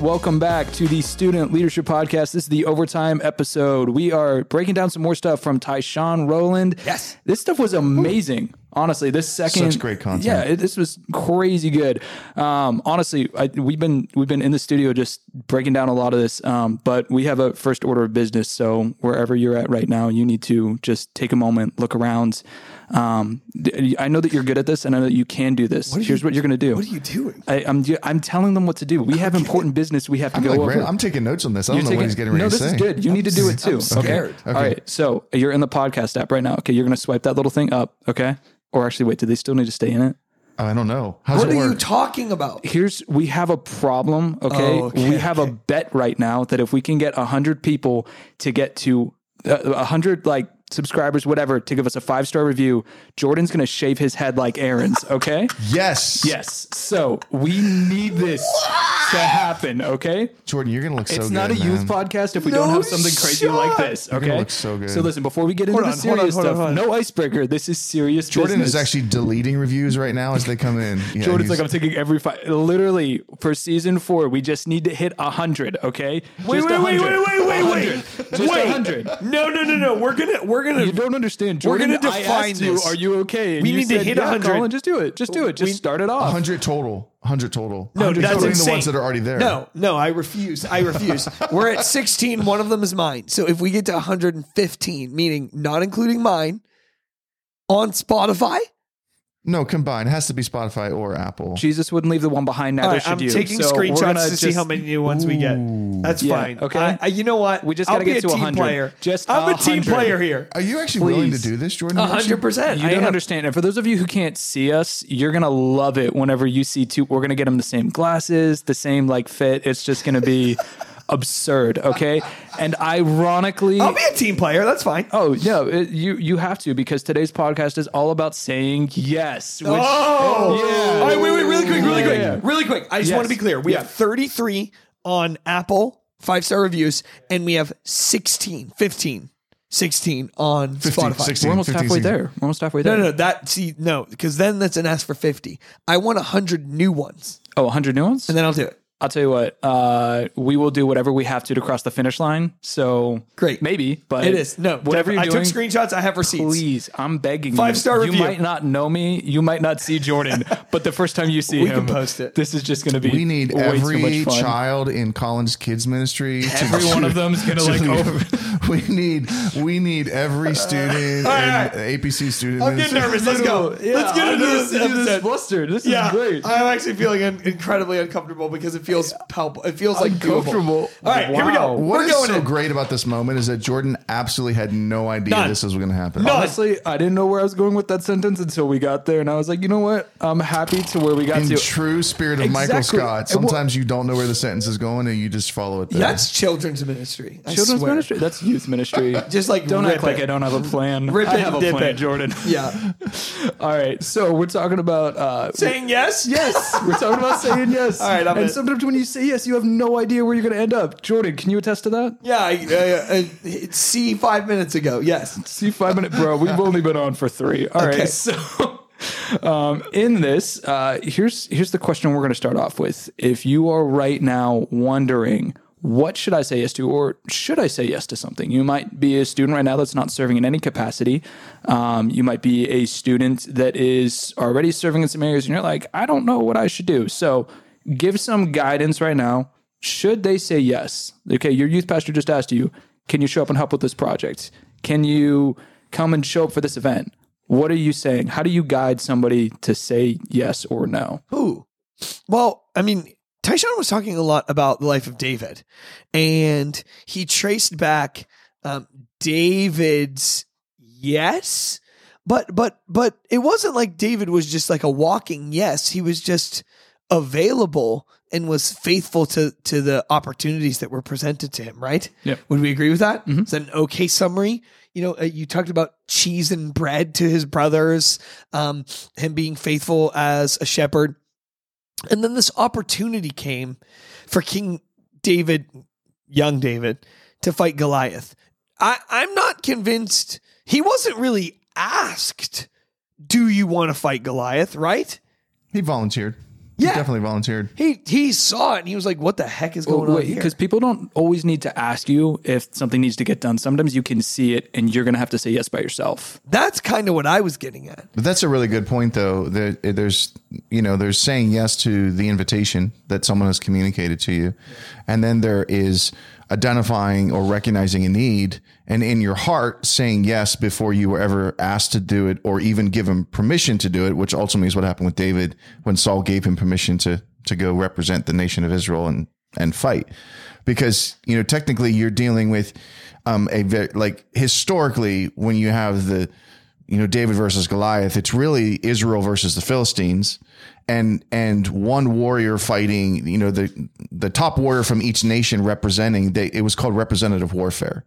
welcome back to the Student Leadership Podcast. This is the overtime episode. We are breaking down some more stuff from Tyshone Rowland. Yes. This stuff was amazing. Honestly, this second Such great content. Yeah, it, this was crazy good. Um, honestly, I, we've been we've been in the studio just breaking down a lot of this. Um, but we have a first order of business. So wherever you're at right now, you need to just take a moment, look around. Um, I know that you're good at this, and I know that you can do this. Here's what you're going to do. What are you doing? I, I'm I'm telling them what to do. We have important business we have to I'm, go like, over. I'm taking notes on this. I You're don't know taking- what he's getting ready no, to this is good. You need to do it too. scared. Okay. All right. So you're in the podcast app right now. Okay. You're going to swipe that little thing up. Okay. Or actually, wait. Do they still need to stay in it? I don't know. How's What it are work? you talking about? Here's we have a problem. Okay. Oh, okay, we have a bet right now that if we can get a hundred people to get to uh, a hundred like subscribers, whatever, to give us a five star review, Jordan's going to shave his head like Eran's. Okay. yes. yes. So we need this to happen. Okay. Jordan, you're gonna look so good. it's good. not a youth podcast if we No don't have something crazy shot. like this. You're Okay, gonna look so good. So listen, before we get into Hold the on, hold on, serious hold on, stuff, hold on. no icebreaker. This is serious. Jordan business. is actually deleting reviews right now as they come in. Yeah, Jordan's he's- like, I'm taking every five. Literally, for season four, we just need to hit a hundred. Okay, Wait, just wait, wait, 100. wait, wait, wait, 100. wait. just Wait. hundred. No, no, no, no. We're gonna we're gonna You don't understand, Jordan. We're Jordan. gonna I define asked you, this. are you okay? And We you need to said, hit yeah, 100. Colin, just do it. Just do it. Just We- start it off. 100 total. 100 total. No, that's including insane. the ones that are already there. No, no, I refuse. I refuse. We're at 16. One of them is mine. So if we get to 115, meaning not including mine, on Spotify, No, combined. It has to be Spotify or Apple. Jesus wouldn't leave the one behind. Neither all right, should I'm you. taking So screenshots gonna to see how many new ones we get. That's Yeah, fine. okay. I, I, you know what? We just gotta get a to team 100. player. Just I'm a team player here. Are you actually willing to do this, Jordan? A You hundred percent. You I don't am. understand. And for those of you who can't see us, you're gonna love it whenever you see two. We're gonna get them the same glasses, the same like fit. It's just gonna be absurd. Okay. And ironically, I'll be a team player. That's fine. oh no, it, you you have to because today's podcast is all about saying yes. Which, Oh, Yeah. All right, wait, wait, really quick, really Yeah, quick, yeah. really quick. I just Yes. want to be clear. We Yeah. have 33 on Apple five star reviews, and we have 16, 15, 16 on 15, Spotify. 16. we're almost 15, halfway 16. there. We're almost halfway No, there. no, no, that see, no, because then that's an ask for 50. I want 100 new ones, Oh, 100 new ones. and then I'll do it. I'll tell you what. Uh, we will do whatever we have to to cross the finish line. So Great. maybe, but It is. No, whatever you're I doing. took screenshots. I have receipts. Please, I'm begging Five you. star You review. might not know me. You might not see Jordan, but the first time you see We him, can post it. This is just going to be. We need way too every much fun. child in Colin's Kids Ministry. to- Every one of them is going to like. Over. we need we need every student All right. in APC student I'm getting nervous. Let's go. Let's get into this episode. flustered. This Yeah, is great. I'm actually feeling incredibly uncomfortable because it feels palpable. It feels like comfortable. Uncomfortable. All right, here we go. Wow. What We're is going so in. great about this moment is that Jordan absolutely had no idea None. this was going to happen. None. Honestly, I didn't know where I was going with that sentence until we got there, and I was like, you know what? I'm happy to where we got to. In to. true spirit of Michael Scott, And what- sometimes you don't know where the sentence is going and you just follow it there. That's children's ministry. I Children's swear. ministry. That's youth ministry. Just like don't rip act like. I don't have a plan. Rip I it have a plan, it. Jordan. Yeah. All right, so we're talking about uh, Saying yes? Yes, we're talking about saying yes. All right, I'm and in. sometimes when you say yes, you have no idea where you're going to end up. Jordan, can you attest to that? Yeah. I, uh, it's C five minutes ago. Yes. See, five minute, bro. We've only been on for three. All right, Okay. so um, in this, uh, here's here's the question we're going to start off with. If you are right now wondering. What should I say yes to, or should I say yes to something? You might be a student right now that's not serving in any capacity. Um, you might be a student that is already serving in some areas, and you're like, I don't know what I should do. So, give some guidance right now. Should they say yes? Okay, your youth pastor just asked you, can you show up and help with this project? Can you come and show up for this event? What are you saying? How do you guide somebody to say yes or no? Ooh. Well, I mean, Tyshone was talking a lot about the life of David, and he traced back um, David's yes, but but but it wasn't like David was just like a walking yes. He was just available and was faithful to to the opportunities that were presented to him. Right? Yep. Would we agree with that? Is that an okay summary? You know, uh, you talked about cheese and bread to his brothers, um, him being faithful as a shepherd. And then this opportunity came for King David, young David, to fight Goliath. I, I'm not convinced he wasn't really asked, Do you want to fight Goliath? Right? he volunteered. Yeah. definitely volunteered. He he saw it and he was like, "What the heck is going on here?" Because people don't always need to ask you if something needs to get done. Sometimes you can see it and you're going to have to say yes by yourself. That's kind of what I was getting at. But that's a really good point, though. There, there's, you know, there's saying yes to the invitation that someone has communicated to you, and then there is identifying or recognizing a need, and in your heart saying yes before you were ever asked to do it or even given permission to do it, which ultimately is what happened with David when Saul gave him permission to to go represent the nation of Israel and and fight, because you know technically you're dealing with um, a very like historically when you have the you know David versus Goliath, it's really Israel versus the Philistines, and and one warrior fighting. You know the the top warrior from each nation representing. They, it was called representative warfare,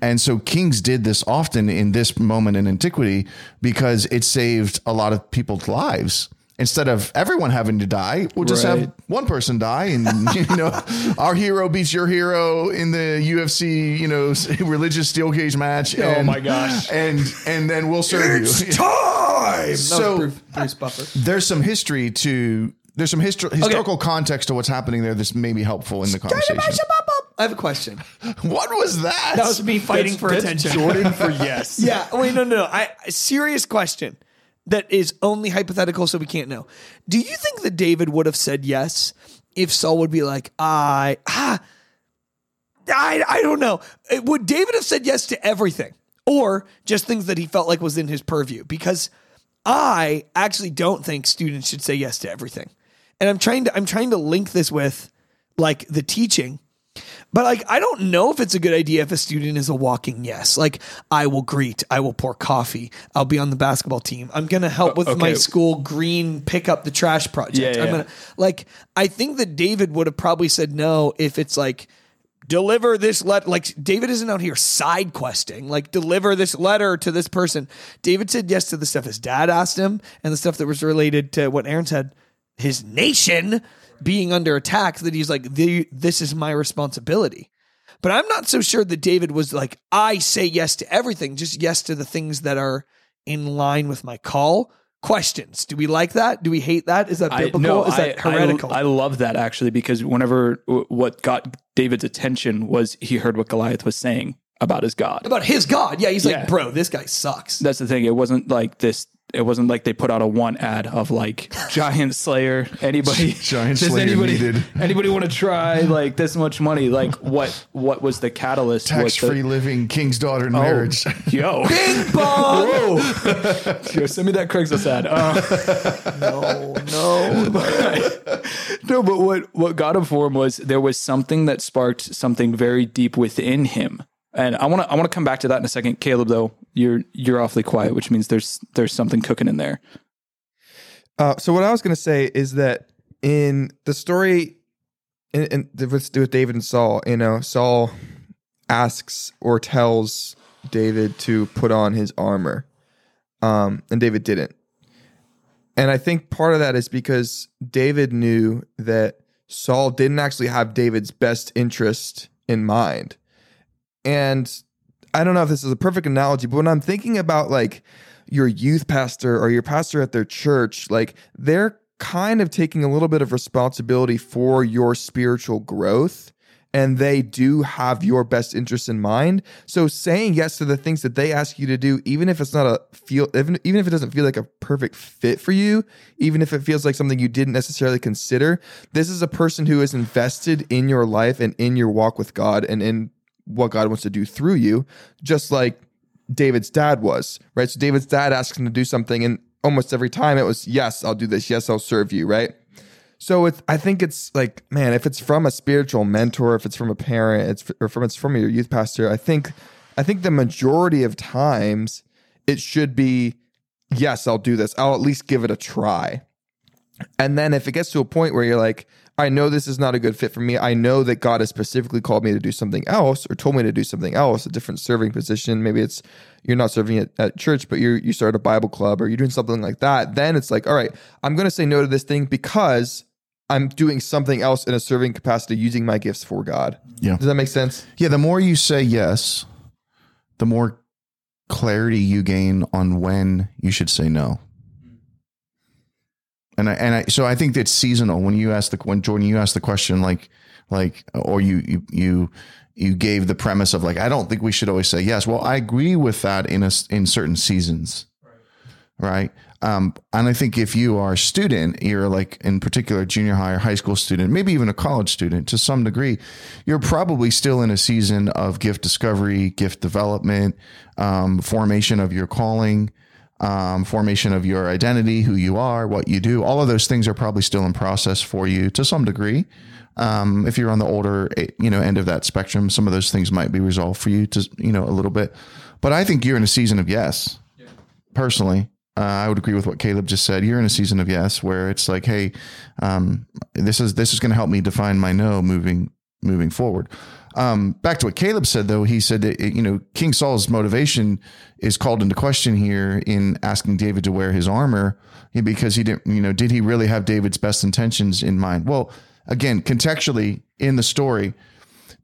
and so kings did this often in this moment in antiquity because it saved a lot of people's lives. Instead of everyone having to die, we'll just Right. have one person die, and you know, our hero beats your hero in the UFC, you know, religious steel cage match. Oh my gosh. And and then we'll serve you. time. So- Bruce, Bruce Buffer. There's some history to there's some histor- historical context to what's happening there This may be helpful in the conversation. I have a question. What was that? That was me fighting for attention. Jordan for yes. Yeah. Wait, no, no, no. I a serious question that is only hypothetical, so we can't know. Do you think that David would have said yes if Saul would be like, I ah, I I don't know. Uh, Would David have said yes to everything, or just things that he felt like was in his purview? Because I actually don't think students should say yes to everything, and I'm trying to I'm trying to link this with like the teaching but like, I don't know if it's a good idea if a student is a walking yes. Like, I will greet, I will pour coffee, I'll be on the basketball team. I'm gonna help with my school green pick up the trash project. Yeah, I'm gonna like. I think that David would have probably said no if it's like deliver this letter. like David isn't out here side questing like deliver this letter to this person. David said yes to the stuff his dad asked him and the stuff that was related to what Eran said his nation being under attack that he's like the, this is my responsibility. But I'm not so sure that David was like I say yes to everything, just yes to the things that are in line with my call. Questions. Do we like that? Do we hate that? Is that I, biblical? no, is that I, heretical? I, I love that actually because whenever what got David's attention was he heard what Goliath was saying about his God. about his God. Yeah, he's like, bro, this guy sucks. That's the thing. It wasn't like this. It wasn't like they put out a one ad of like Giant Slayer. Anybody, Giant does Slayer anybody, needed. Anybody want to try like this much money? Like what? What was the catalyst? Tax free living, king's daughter Oh, marriage. Yo, Bing bong. yo, send me that Craigslist ad. Uh, no, no. no, but what what got him for him was there was something that sparked something very deep within him. And I want to I want to come back to that in a second, Caleb. Though you're you're awfully quiet, which means there's there's something cooking in there. Uh, so what I was going to say is that in the story, in, in let's do with David and Saul. You know, Saul asks or tells David to put on his armor, um, and David didn't. And I think part of that is because David knew that Saul didn't actually have David's best interest in mind. And I don't know if this is a perfect analogy, but when I'm thinking about like your youth pastor or your pastor at their church, like they're kind of taking a little bit of responsibility for your spiritual growth and they do have your best interest in mind. So saying yes to the things that they ask you to do, even if it's not a feel, even, even if it doesn't feel like a perfect fit for you, even if it feels like something you didn't necessarily consider, this is a person who is invested in your life and in your walk with God and in what God wants to do through you, just like David's dad was, right? So David's dad asked him to do something, and almost every time it was, yes, I'll do this. Yes, I'll serve you, right? So it's, I think it's like, man, if it's from a spiritual mentor, if it's from a parent, it's or from it's from your youth pastor, I think, I think the majority of times it should be, yes, I'll do this. I'll at least give it a try. And then if it gets to a point where you're like, I know this is not a good fit for me. I know that God has specifically called me to do something else or told me to do something else, a different serving position. Maybe it's you're not serving at, at church, but you you start a Bible club or you're doing something like that. Then it's like, all right, I'm going to say no to this thing because I'm doing something else in a serving capacity using my gifts for God. Yeah. Does that make sense? Yeah, the more you say yes, the more clarity you gain on when you should say no. And I, and I, so I think that's seasonal. When you ask the when Jordan, you asked the question like like, or you you you you gave the premise of like, I don't think we should always say yes. Well, I agree with that in a in certain seasons, right? Um, and I think if you are a student, you're like in particular junior high or high school student, maybe even a college student to some degree, you're probably still in a season of gift discovery, gift development, um, formation of your calling, um, formation of your identity, who you are, what you do. All of those things are probably still in process for you to some degree. Um, if you're on the older, eh, you know, end of that spectrum, some of those things might be resolved for you to, you know, a little bit. But I think you're in a season of yes, personally. Uh, I would agree with what Caleb just said. You're in a season of yes, where it's like, hey, um, this is this is going to help me define my no moving moving forward. Um, back to what Caleb said, though, he said that you know King Saul's motivation is called into question here in asking David to wear his armor because he didn't, you know, did he really have David's best intentions in mind? Well, again, contextually in the story,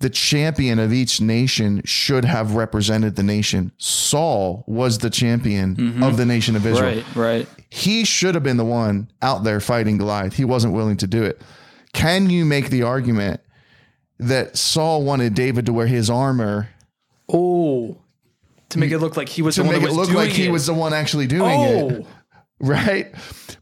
the champion of each nation should have represented the nation. Saul was the champion of the nation of Israel. Right, right. He should have been the one out there fighting Goliath. He wasn't willing to do it. Can you make the argument that Saul wanted David to wear his armor Oh, to make it look like he was to the one make that it was look like he it. was the one actually doing it? Oh, right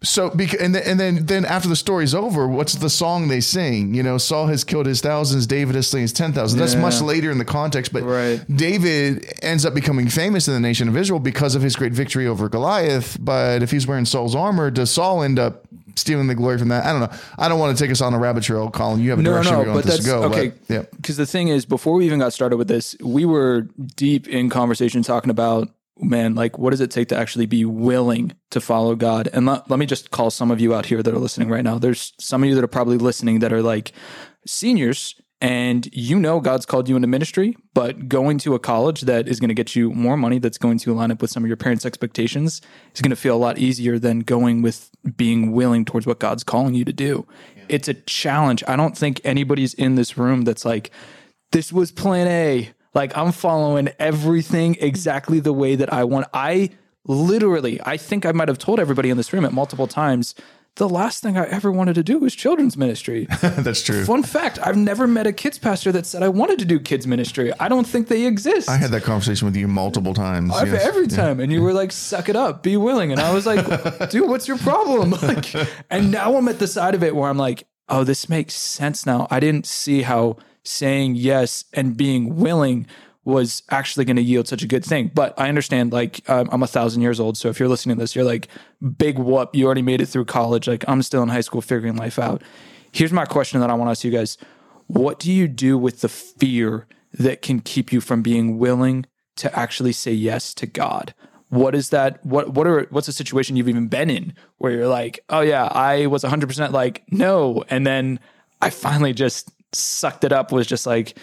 so because and, then- and then then after the story's over what's the song they sing you know saul has killed his thousands david has slain his ten thousand that's Yeah. much later in the context but Right. david ends up becoming famous in the nation of israel because of his great victory over goliath but if he's wearing saul's armor does saul end up stealing the glory from that i don't know i don't want to take us on a rabbit trail colin you have a no, direction no, but that's go okay. but, yeah Because the thing is, before we even got started with this, we were deep in conversation talking about, man, like what does it take to actually be willing to follow God? And let, let me just call some of you out here that are listening right now. There's some of you that are probably listening that are like seniors and you know God's called you into ministry, but going to a college that is going to get you more money, that's going to line up with some of your parents' expectations, is going to feel a lot easier than going with being willing towards what God's calling you to do. It's a challenge. I don't think anybody's in this room that's like, this was plan A. Like I'm following everything exactly the way that I want. I literally, I think I might have told everybody in this room at multiple times. The last thing I ever wanted to do was children's ministry. that's true Fun fact: I've never met a kids pastor that said I wanted to do kids ministry. I don't think they exist. i had that conversation with you multiple times I've- yes. every time, and you were like, "Suck it up, be willing," and I was like, "Dude, what's your problem?" Like, and now I'm at the side of it where I'm like, "Oh, this makes sense now." I didn't see how saying yes and being willing was actually going to yield such a good thing. But I understand, like, um, I'm a thousand years old. So if you're listening to this, you're like, big whoop, you already made it through college. Like, I'm still in high school figuring life out. Here's my question that I want to ask you guys What do you do with the fear that can keep you from being willing to actually say yes to God? What is that? What what are what's a situation you've even been in where you're like, oh yeah, I was 100 percent like no, and then I finally just sucked it up. Was just like,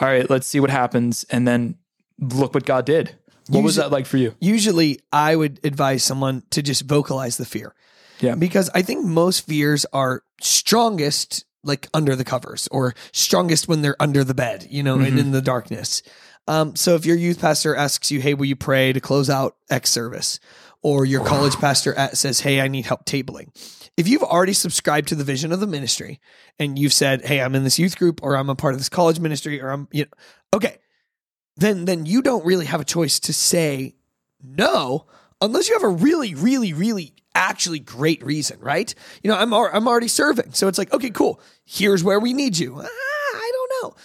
all right, let's see what happens, and then look what God did. What was that like for you? Usually, I would advise someone to just vocalize the fear. Yeah. Because I think most fears are strongest like under the covers or strongest when they're under the bed, you know, and in the darkness. Um, so if your youth pastor asks you, hey, will you pray to close out X service? Or your college pastor at, says, hey, I need help tabling. If you've already subscribed to the vision of the ministry and you've said, hey, I'm in this youth group or I'm a part of this college ministry or I'm, you know, okay, then then you don't really have a choice to say no unless you have a really really really actually great reason right? You know i'm i'm already serving. So it's like okay cool. Here's where we need you. Ah, i don't know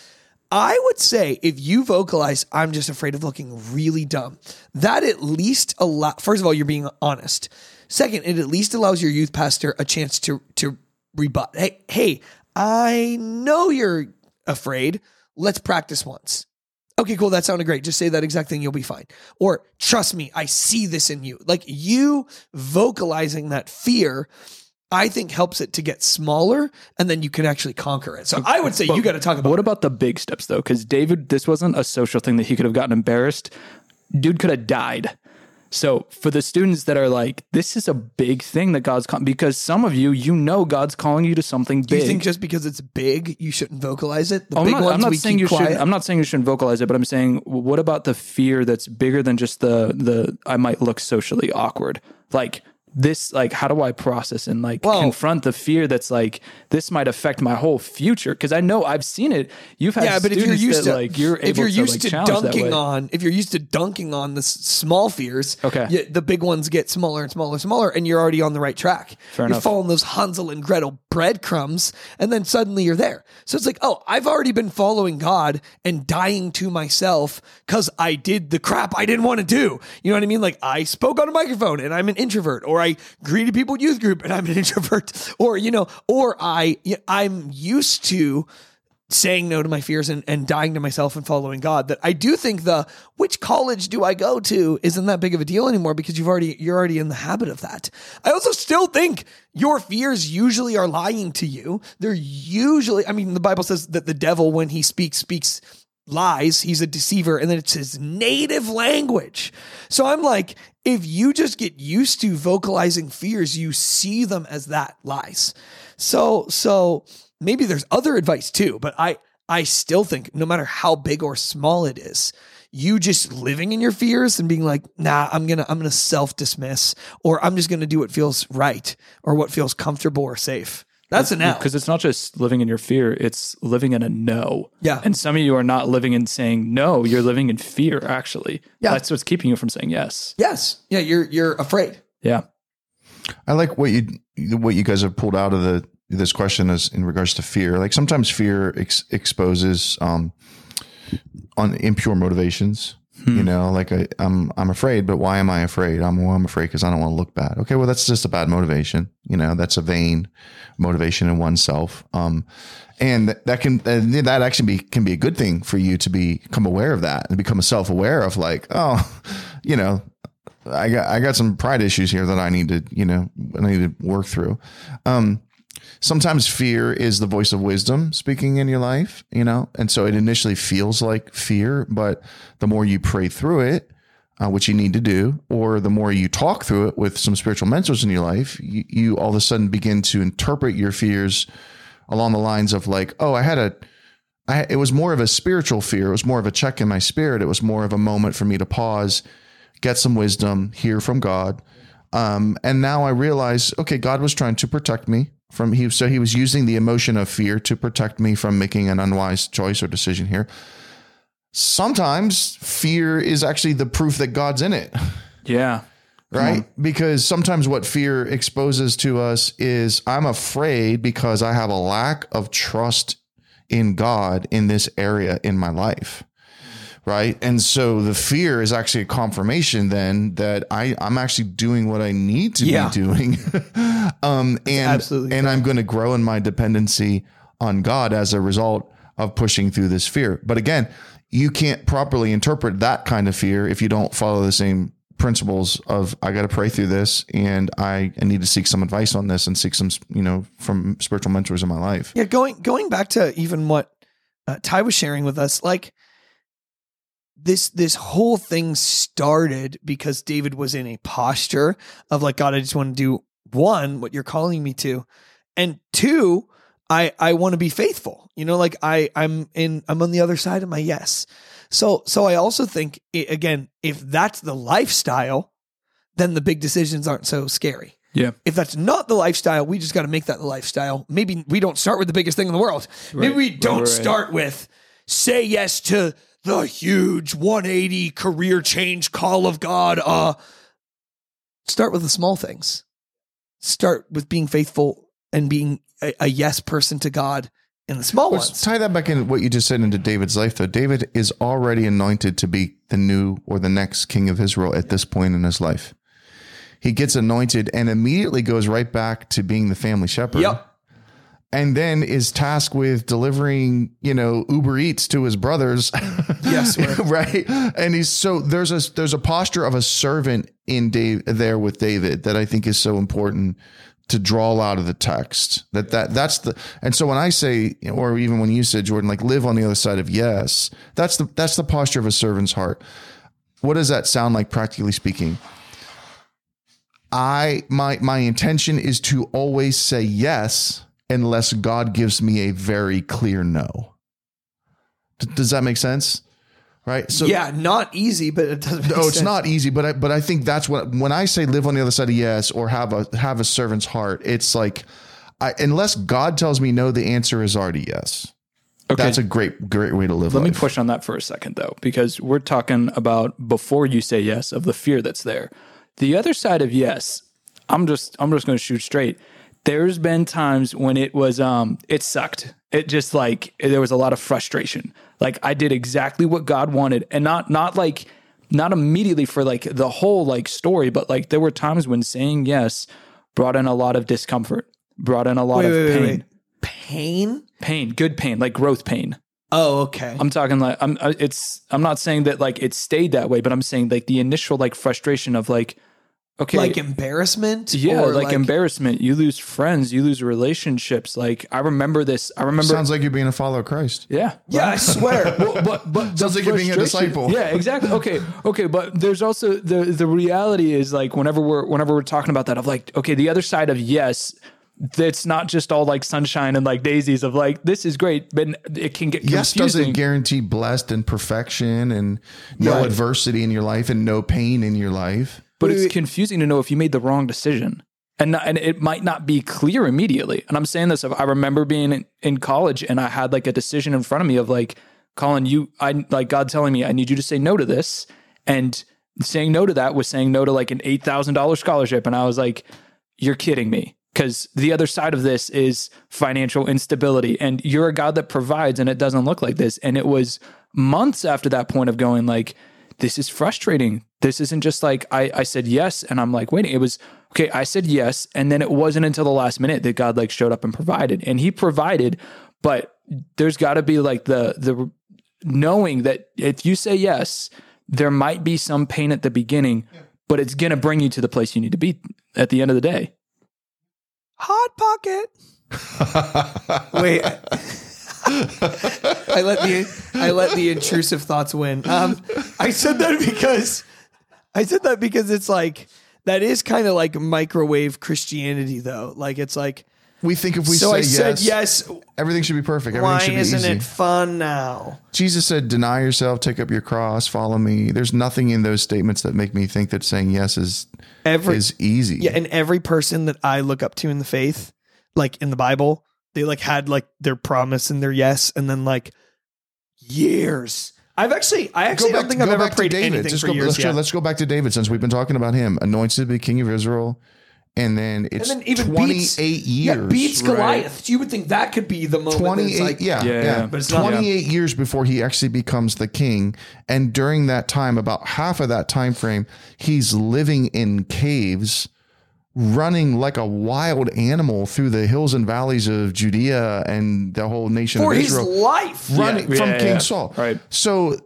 i would say if you vocalize i'm just afraid of looking really dumb that at least allow first of all you're being honest second it at least allows your youth pastor a chance to to rebut hey hey i know you're afraid let's practice once Okay, cool. That sounded great. Just say that exact thing. You'll be fine. Or trust me, I see this in you. Like you vocalizing that fear, I think helps it to get smaller and then you can actually conquer it. So I would say you got to talk about What about the big steps though? Because David, this wasn't a social thing that he could have gotten embarrassed. Dude could have died. So for the students that are like, this is a big thing that God's calling because some of you, you know, God's calling you to something Do big. you think just because it's big, you shouldn't vocalize it? The oh, I'm big not, ones I'm not we saying you should. I'm not saying you shouldn't vocalize it, but I'm saying, what about the fear that's bigger than just the the I might look socially awkward? Like this like how do I process and like Well- confront the fear that's like this might affect my whole future because I know I've seen it. You've had yeah, but if you're used that, to like you're if you're to used like to dunking on if you're used to dunking on the s- small fears, Okay. yeah, the big ones get smaller and smaller and smaller, and you're already on the right track. Fair you're enough. following those Hansel and Gretel breadcrumbs, and then suddenly you're there. So it's like, oh, I've already been following God and dying to myself because I did the crap I didn't want to do. You know what I mean? Like I spoke on a microphone and I'm an introvert, or I greeted people at youth group and I'm an introvert, or you know, or I I'm used to saying no to my fears and, and dying to myself and following God that I do think the which college do I go to isn't that big of a deal anymore because you've already you're already in the habit of that. I also still think your fears usually are lying to you. They're usually I mean the Bible says that the devil when he speaks speaks lies, he's a deceiver and then it's his native language. So I'm like if you just get used to vocalizing fears, you see them as that lies. So so maybe there's other advice too, but I I still think no matter how big or small it is, you just living in your fears and being like, nah, I'm gonna I'm gonna self dismiss, or I'm just gonna do what feels right or what feels comfortable or safe. That's an L. because it's not just living in your fear; it's living in a no. Yeah. and some of you are not living in saying no; you're living in fear. Actually, Yeah. that's what's keeping you from saying yes. Yes, yeah, you're you're afraid. Yeah, I like what you what you guys have pulled out of the this question is in regards to fear. Like sometimes fear ex- exposes um, on impure motivations. You know, like I, I'm I'm afraid, but why am I afraid? I'm well, I'm afraid because I don't want to look bad. Okay, well that's just a bad motivation. You know, that's a vain motivation in oneself. Um, and that- can that actually be can be a good thing for you to become aware of that and become self aware of like, oh, you know, I got I got some pride issues here that I need to you know I need to work through. Um, sometimes fear is the voice of wisdom speaking in your life, you know, and so it initially feels like fear, but the more you pray through it, uh, which you need to do, or the more you talk through it with some spiritual mentors in your life, you, you all of a sudden begin to interpret your fears along the lines of like, oh, I had a I, it was more of a spiritual fear. It was more of a check in my spirit. It was more of a moment for me to pause, get some wisdom, hear from God. Um, and now I realize, okay, God was trying to protect me from he. So he was using the emotion of fear to protect me from making an unwise choice or decision here. Sometimes fear is actually the proof that God's in it yeah, right? Because sometimes what fear exposes to us is I'm afraid because I have a lack of trust in God in this area in my life. Right. And so the fear is actually a confirmation then that I, I'm actually doing what I need to Yeah. be doing. um, and, absolutely and I'm going to grow in my dependency on God as a result of pushing through this fear. But again, you can't properly interpret that kind of fear if you don't follow the same principles of I got to pray through this and I, I need to seek some advice on this and seek some, you know, from spiritual mentors in my life. Yeah, going going back to even what uh, Ty was sharing with us, like this this whole thing started because David was in a posture of like, God, I just want to do one what you're calling me to, and two, I I want to be faithful. You know, like I I'm in I'm on the other side of my yes. So so I also think again, if that's the lifestyle, then the big decisions aren't so scary yeah. if that's not the lifestyle, we just got to make that the lifestyle. Maybe we don't start with the biggest thing in the world. Maybe we don't right. start with say yes to the huge 180 career change call of God. Uh start with the small things. Start with being faithful and being a, a yes person to God in the small Let's ones. tie that back in what you just said into David's life, though. David is already anointed to be the new or the next king of Israel at this point in his life. He gets anointed and immediately goes right back to being the family shepherd. Yep. And then is tasked with delivering, you know, Uber Eats to his brothers. Yes, right. And he's so there's a there's a posture of a servant in Dave there with David that I think is so important to draw out of the text. That that that's the and so when I say or even when you said Jordan like live on the other side of yes, that's the that's the posture of a servant's heart. What does that sound like practically speaking? I my my intention is to always say yes unless God gives me a very clear no. D- does that make sense? right? So yeah, not easy, but it doesn't. Make Oh, it's sense. not easy, but I, but I think that's what when I say live on the other side of yes or have a have a servant's heart, it's like I, unless God tells me no, the answer is already yes. Okay. That's a great great way to live. Let me push on that for a second, though, because we're talking about before you say yes of the fear that's there. The other side of yes, I'm just I'm just going to shoot straight. There's been times when it was um it sucked. It just like there was a lot of frustration. Like I did exactly what God wanted, and not not like not immediately for like the whole like story, but like there were times when saying yes brought in a lot of discomfort, brought in a lot Wait, of wait, pain, wait. Pain. pain, good pain, like growth pain. Oh, okay. I'm talking like I'm uh, it's I'm not saying that like it stayed that way, but I'm saying like the initial like frustration of like okay like embarrassment. yeah, or like, embarrassment. You lose friends, you lose relationships. Like I remember this. I remember Sounds like you're being a follower of Christ. yeah. Yeah, I swear. Well, but but Sounds the like you're being a disciple. Yeah, exactly. Okay, okay. But there's also the the reality is like whenever we're whenever we're talking about that of like okay, the other side of yes, it's not just all like sunshine and like daisies of like this is great, but it can get Yes confusing. doesn't guarantee blessed and perfection and no Right. adversity in your life and no pain in your life. But it's confusing to know if you made the wrong decision. And and it might not be clear immediately. And i'm saying this i remember being in, in college and i had like a decision in front of me of like colin you i like god telling me i need you to say no to this. And saying no to that was saying no to like an $8000 scholarship. And i was like you're kidding me. Because the other side of this is financial instability. And you're a god that provides and it doesn't look like this. And it was months after that point of going like this is frustrating this isn't just like I, I said yes and i'm like waiting it was okay i said yes and then it wasn't until the last minute that god like showed up and provided and he provided but there's got to be like the the knowing that if you say yes there might be some pain at the beginning but it's going to bring you to the place you need to be at the end of the day Hot pocket. Wait. I let the I let the intrusive thoughts win. Um, I said that because I said that because it's like that is kind of like microwave Christianity though. Like it's like We think if we so say I said yes, yes. everything should be perfect. Everything Why should be isn't easy. it fun now? Jesus said, "Deny yourself, take up your cross, follow me." There's nothing in those statements that make me think that saying yes is Every is easy. yeah, and every person that I look up to in the faith, like in the Bible, they like had like their promise and their yes, and then like years. I've actually, I actually don't think I've ever prayed anything Just for go, years. let's, yeah. go, let's go back to David since we've been talking about him, anointed to be king of Israel, and then it's and then even 28 beats, years. Yeah, beats right? Goliath. You would think that could be the moment. 28 like, yeah, Yeah, yeah, yeah. But it's not. 28 years before he actually becomes the king and during that time about half of that time frame he's living in caves running like a wild animal through the hills and valleys of Judea and the whole nation for of his life. running Yeah, from yeah, King yeah. Saul. Right. So,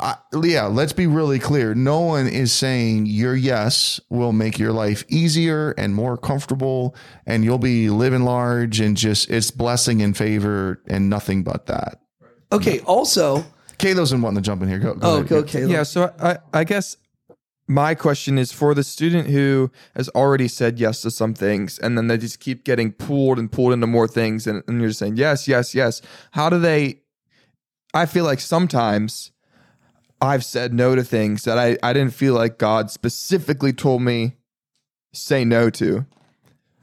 uh, yeah, let's be really clear. No one is saying your yes will make your life easier and more comfortable, and you'll be living large and just it's blessing and favor and nothing but that. Okay. Also, Kayla's been wanting to jump in here. Go. go oh, ahead. okay. Yeah, so I, I guess my question is for the student who has already said yes to some things and then they just keep getting pulled and pulled into more things and, and you're just saying yes, yes, yes. How do they I feel like sometimes I've said no to things that I, I didn't feel like God specifically told me say no to.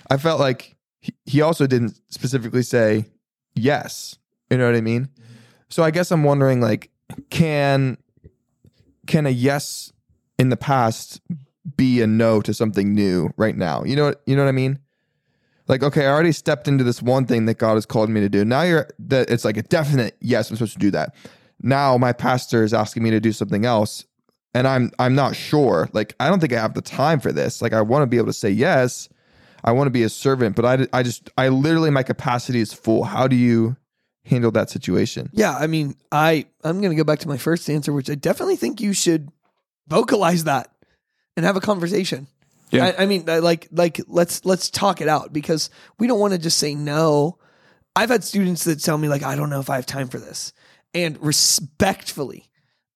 I felt like he, he also didn't specifically say yes. You know what I mean? So I guess I'm wondering like can can a yes in the past be a no to something new right now? You know what you know what I mean? Like, okay, I already stepped into this one thing that God has called me to do. Now you're that it's like a definite yes, I'm supposed to do that. Now my pastor is asking me to do something else, and I'm I'm not sure. Like, I don't think I have the time for this. Like, I want to be able to say yes. I want to be a servant, but I, I just I literally my capacity is full. How do you handle that situation? Yeah, I mean, I I'm gonna go back to my first answer, which I definitely think you should vocalize that and have a conversation. Yeah. I, I mean, I like like let's let's talk it out because we don't want to just say no. I've had students that tell me like I don't know if I have time for this, and respectfully,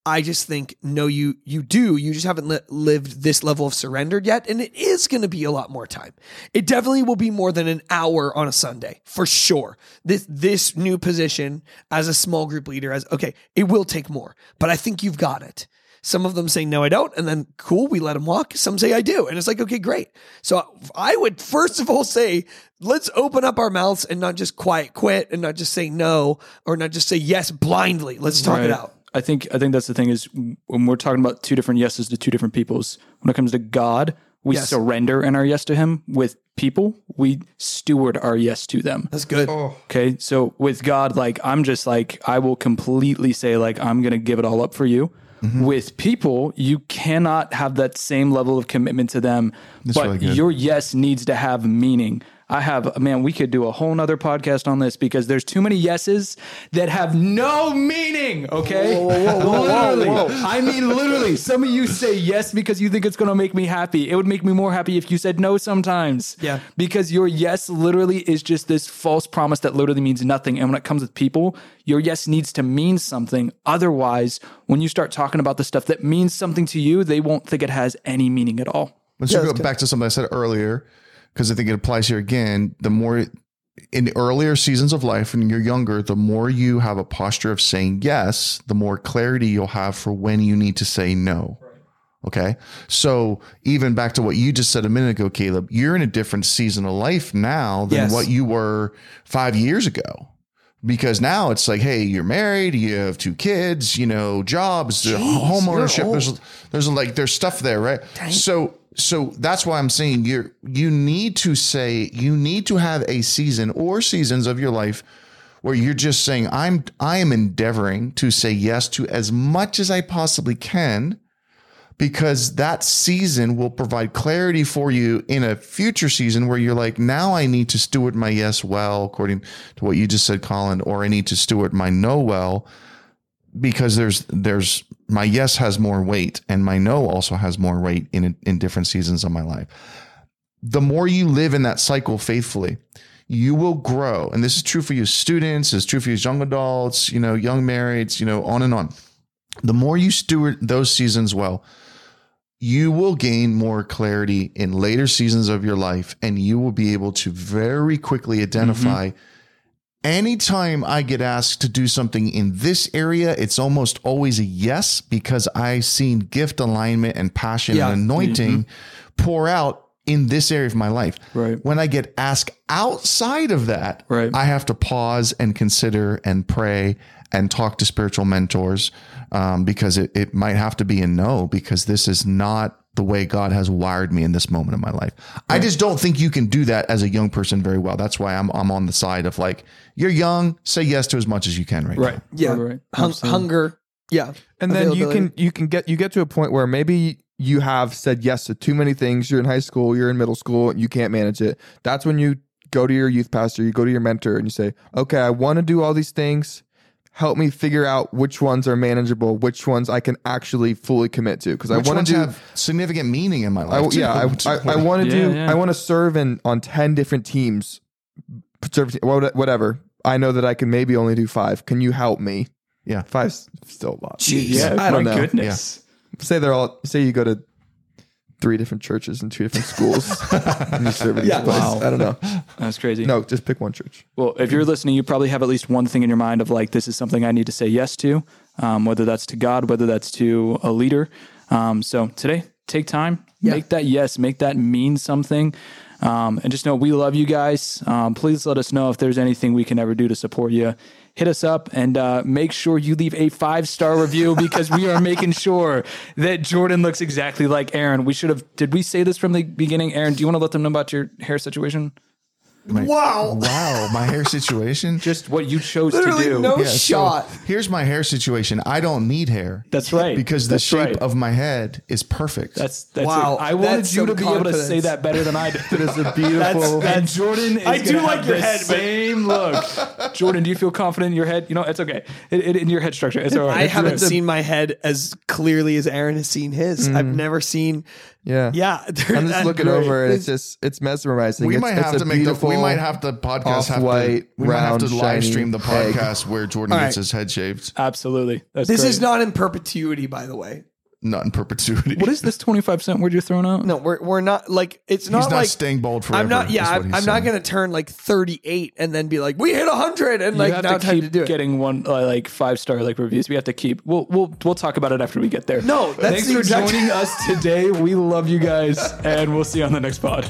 I just think no, you you do. You just haven't li- lived this level of surrendered yet, and it is going to be a lot more time. It definitely will be more than an hour on a Sunday for sure. This this new position as a small group leader, as okay, it will take more, but I think you've got it. Some of them say no, I don't, and then cool, we let them walk. Some say I do, and it's like okay, great. So I would first of all say let's open up our mouths and not just quiet quit and not just say no or not just say yes blindly. Let's talk it out. I think I think that's the thing is when we're talking about two different yeses to two different peoples. When it comes to God, we Yes. surrender in our yes to Him. With people, we steward our yes to them. That's good. Oh. Okay, so with God, like I'm just like I will completely say like I'm gonna give it all up for you. Mm-hmm. With people, you cannot have that same level of commitment to them, but really your yes needs to have meaning. I have man, we could do a whole nother podcast on this because there's too many yeses that have no meaning. Okay, literally, I mean literally. Some of you say yes because you think it's going to make me happy. It would make me more happy if you said no sometimes. Yeah. because your yes literally is just this false promise that literally means nothing. And when it comes with people, your yes needs to mean something. Otherwise, when you start talking about the stuff that means something to you, they won't think it has any meaning at all. Let's Yeah, go back to something I said earlier, because I think it applies here again. The more in earlier seasons of life, when you're younger, the more you have a posture of saying yes, the more clarity you'll have for when you need to say no. Okay. So even back to what you just said a minute ago, Caleb, you're in a different season of life now than Yes. what you were five years ago. Because now it's like, hey, you're married, you have two kids, you know, jobs, home ownership. There's, there's like there's stuff there, right? So so that's why I'm saying you're you need to say you need to have a season or seasons of your life where you're just saying I'm I am endeavoring to say yes to as much as I possibly can because that season will provide clarity for you in a future season where you're like, now I need to steward my yes well, according to what you just said, Colin, or I need to steward my no well because there's, there's, my yes has more weight and my no also has more weight in, in different seasons of my life. The more you live in that cycle faithfully, you will grow. And this is true for you students, it's true for you young adults, you know, young marrieds, you know, on and on. The more you steward those seasons well, you will gain more clarity in later seasons of your life and you will be able to very quickly mm-hmm. identify anytime I get asked to do something in this area, it's almost always a yes because I've seen gift alignment and passion Yeah. and anointing pour out in this area of my life. Right. When I get asked outside of that, Right. I have to pause and consider and pray and talk to spiritual mentors um, because it, it might have to be a no because this is not the way God has wired me in this moment of my life. I just don't think you can do that as a young person very well. That's why I'm I'm on the side of like you're young, say yes to as much as you can right, now. Yeah. Right, right. Hung- hunger. Yeah. and then you can you can get you get to a point where maybe you have said yes to too many things you're in high school you're in middle school you can't manage it that's when you go to your youth pastor you go to your mentor and you say okay i want to do all these things help me figure out which ones are manageable which ones i can actually fully commit to because i Which want to do have significant meaning in my I, life? too? yeah, I, I, I want to Yeah, do. yeah. I want to serve in on ten different teams, serve, whatever. I know that I can maybe only do five. Can you help me? Yeah. Five's still a lot. Jeez. Yeah, I don't my know. goodness. Say they're all. Say you go to three different churches and two different schools, and you serve in Yeah. each place. Wow. I don't know. That's crazy. No, just pick one church. Well, if you're listening, you probably have at least one thing in your mind of like, this is something I need to say yes to, um, whether that's to God, whether that's to a leader. Um, so today, take time, Yeah. make that yes, make that mean something. Um, and just know we love you guys. Um, please let us know if there's anything we can ever do to support you. Hit us up and uh, make sure you leave a five star review because we are making sure that Jordan looks exactly like Eran. We should have. Did we say this from the beginning, Eran? Do you want to let them know about your hair situation? My- Wow. Wow, my hair situation. Just what you chose Literally to do. no Yeah, so shot. here's my hair situation. I don't need hair. That's right. Because the That's shape right. of my head is perfect. That's that's Wow, it. I wanted that's you to some be able to say that better than I did. It is a beautiful. and Jordan is I do gonna like your the head, but- same look. Jordan, do you feel confident in your head? You know, it's okay. It, it, in your head structure, it's all right. I It's haven't good. seen my head as clearly as Eran has seen his. I've mm. never seen. yeah. Yeah, I'm just looking over, and it's just it's mesmerizing. we It's- might have a to make the we beautiful- might have to podcast have to, we might have to live shiny stream the egg. podcast where Jordan All gets right. his head shaved, Absolutely. That's This great. is not in perpetuity, by the way. not in perpetuity. What is this 25 cent word you're throwing out? No, we're we're not like it's not, He's not, not like staying bald forever. I'm not. Yeah, is what I'm, he's I'm not saying. going to turn like 38 and then be like, we hit 100 and You like have now to time keep to do it. getting one uh, like five star like reviews. We have to keep. We'll we'll we'll talk about it after we get there. No, that's thanks the for exact- joining us today. We love you guys, and we'll see you on the next pod.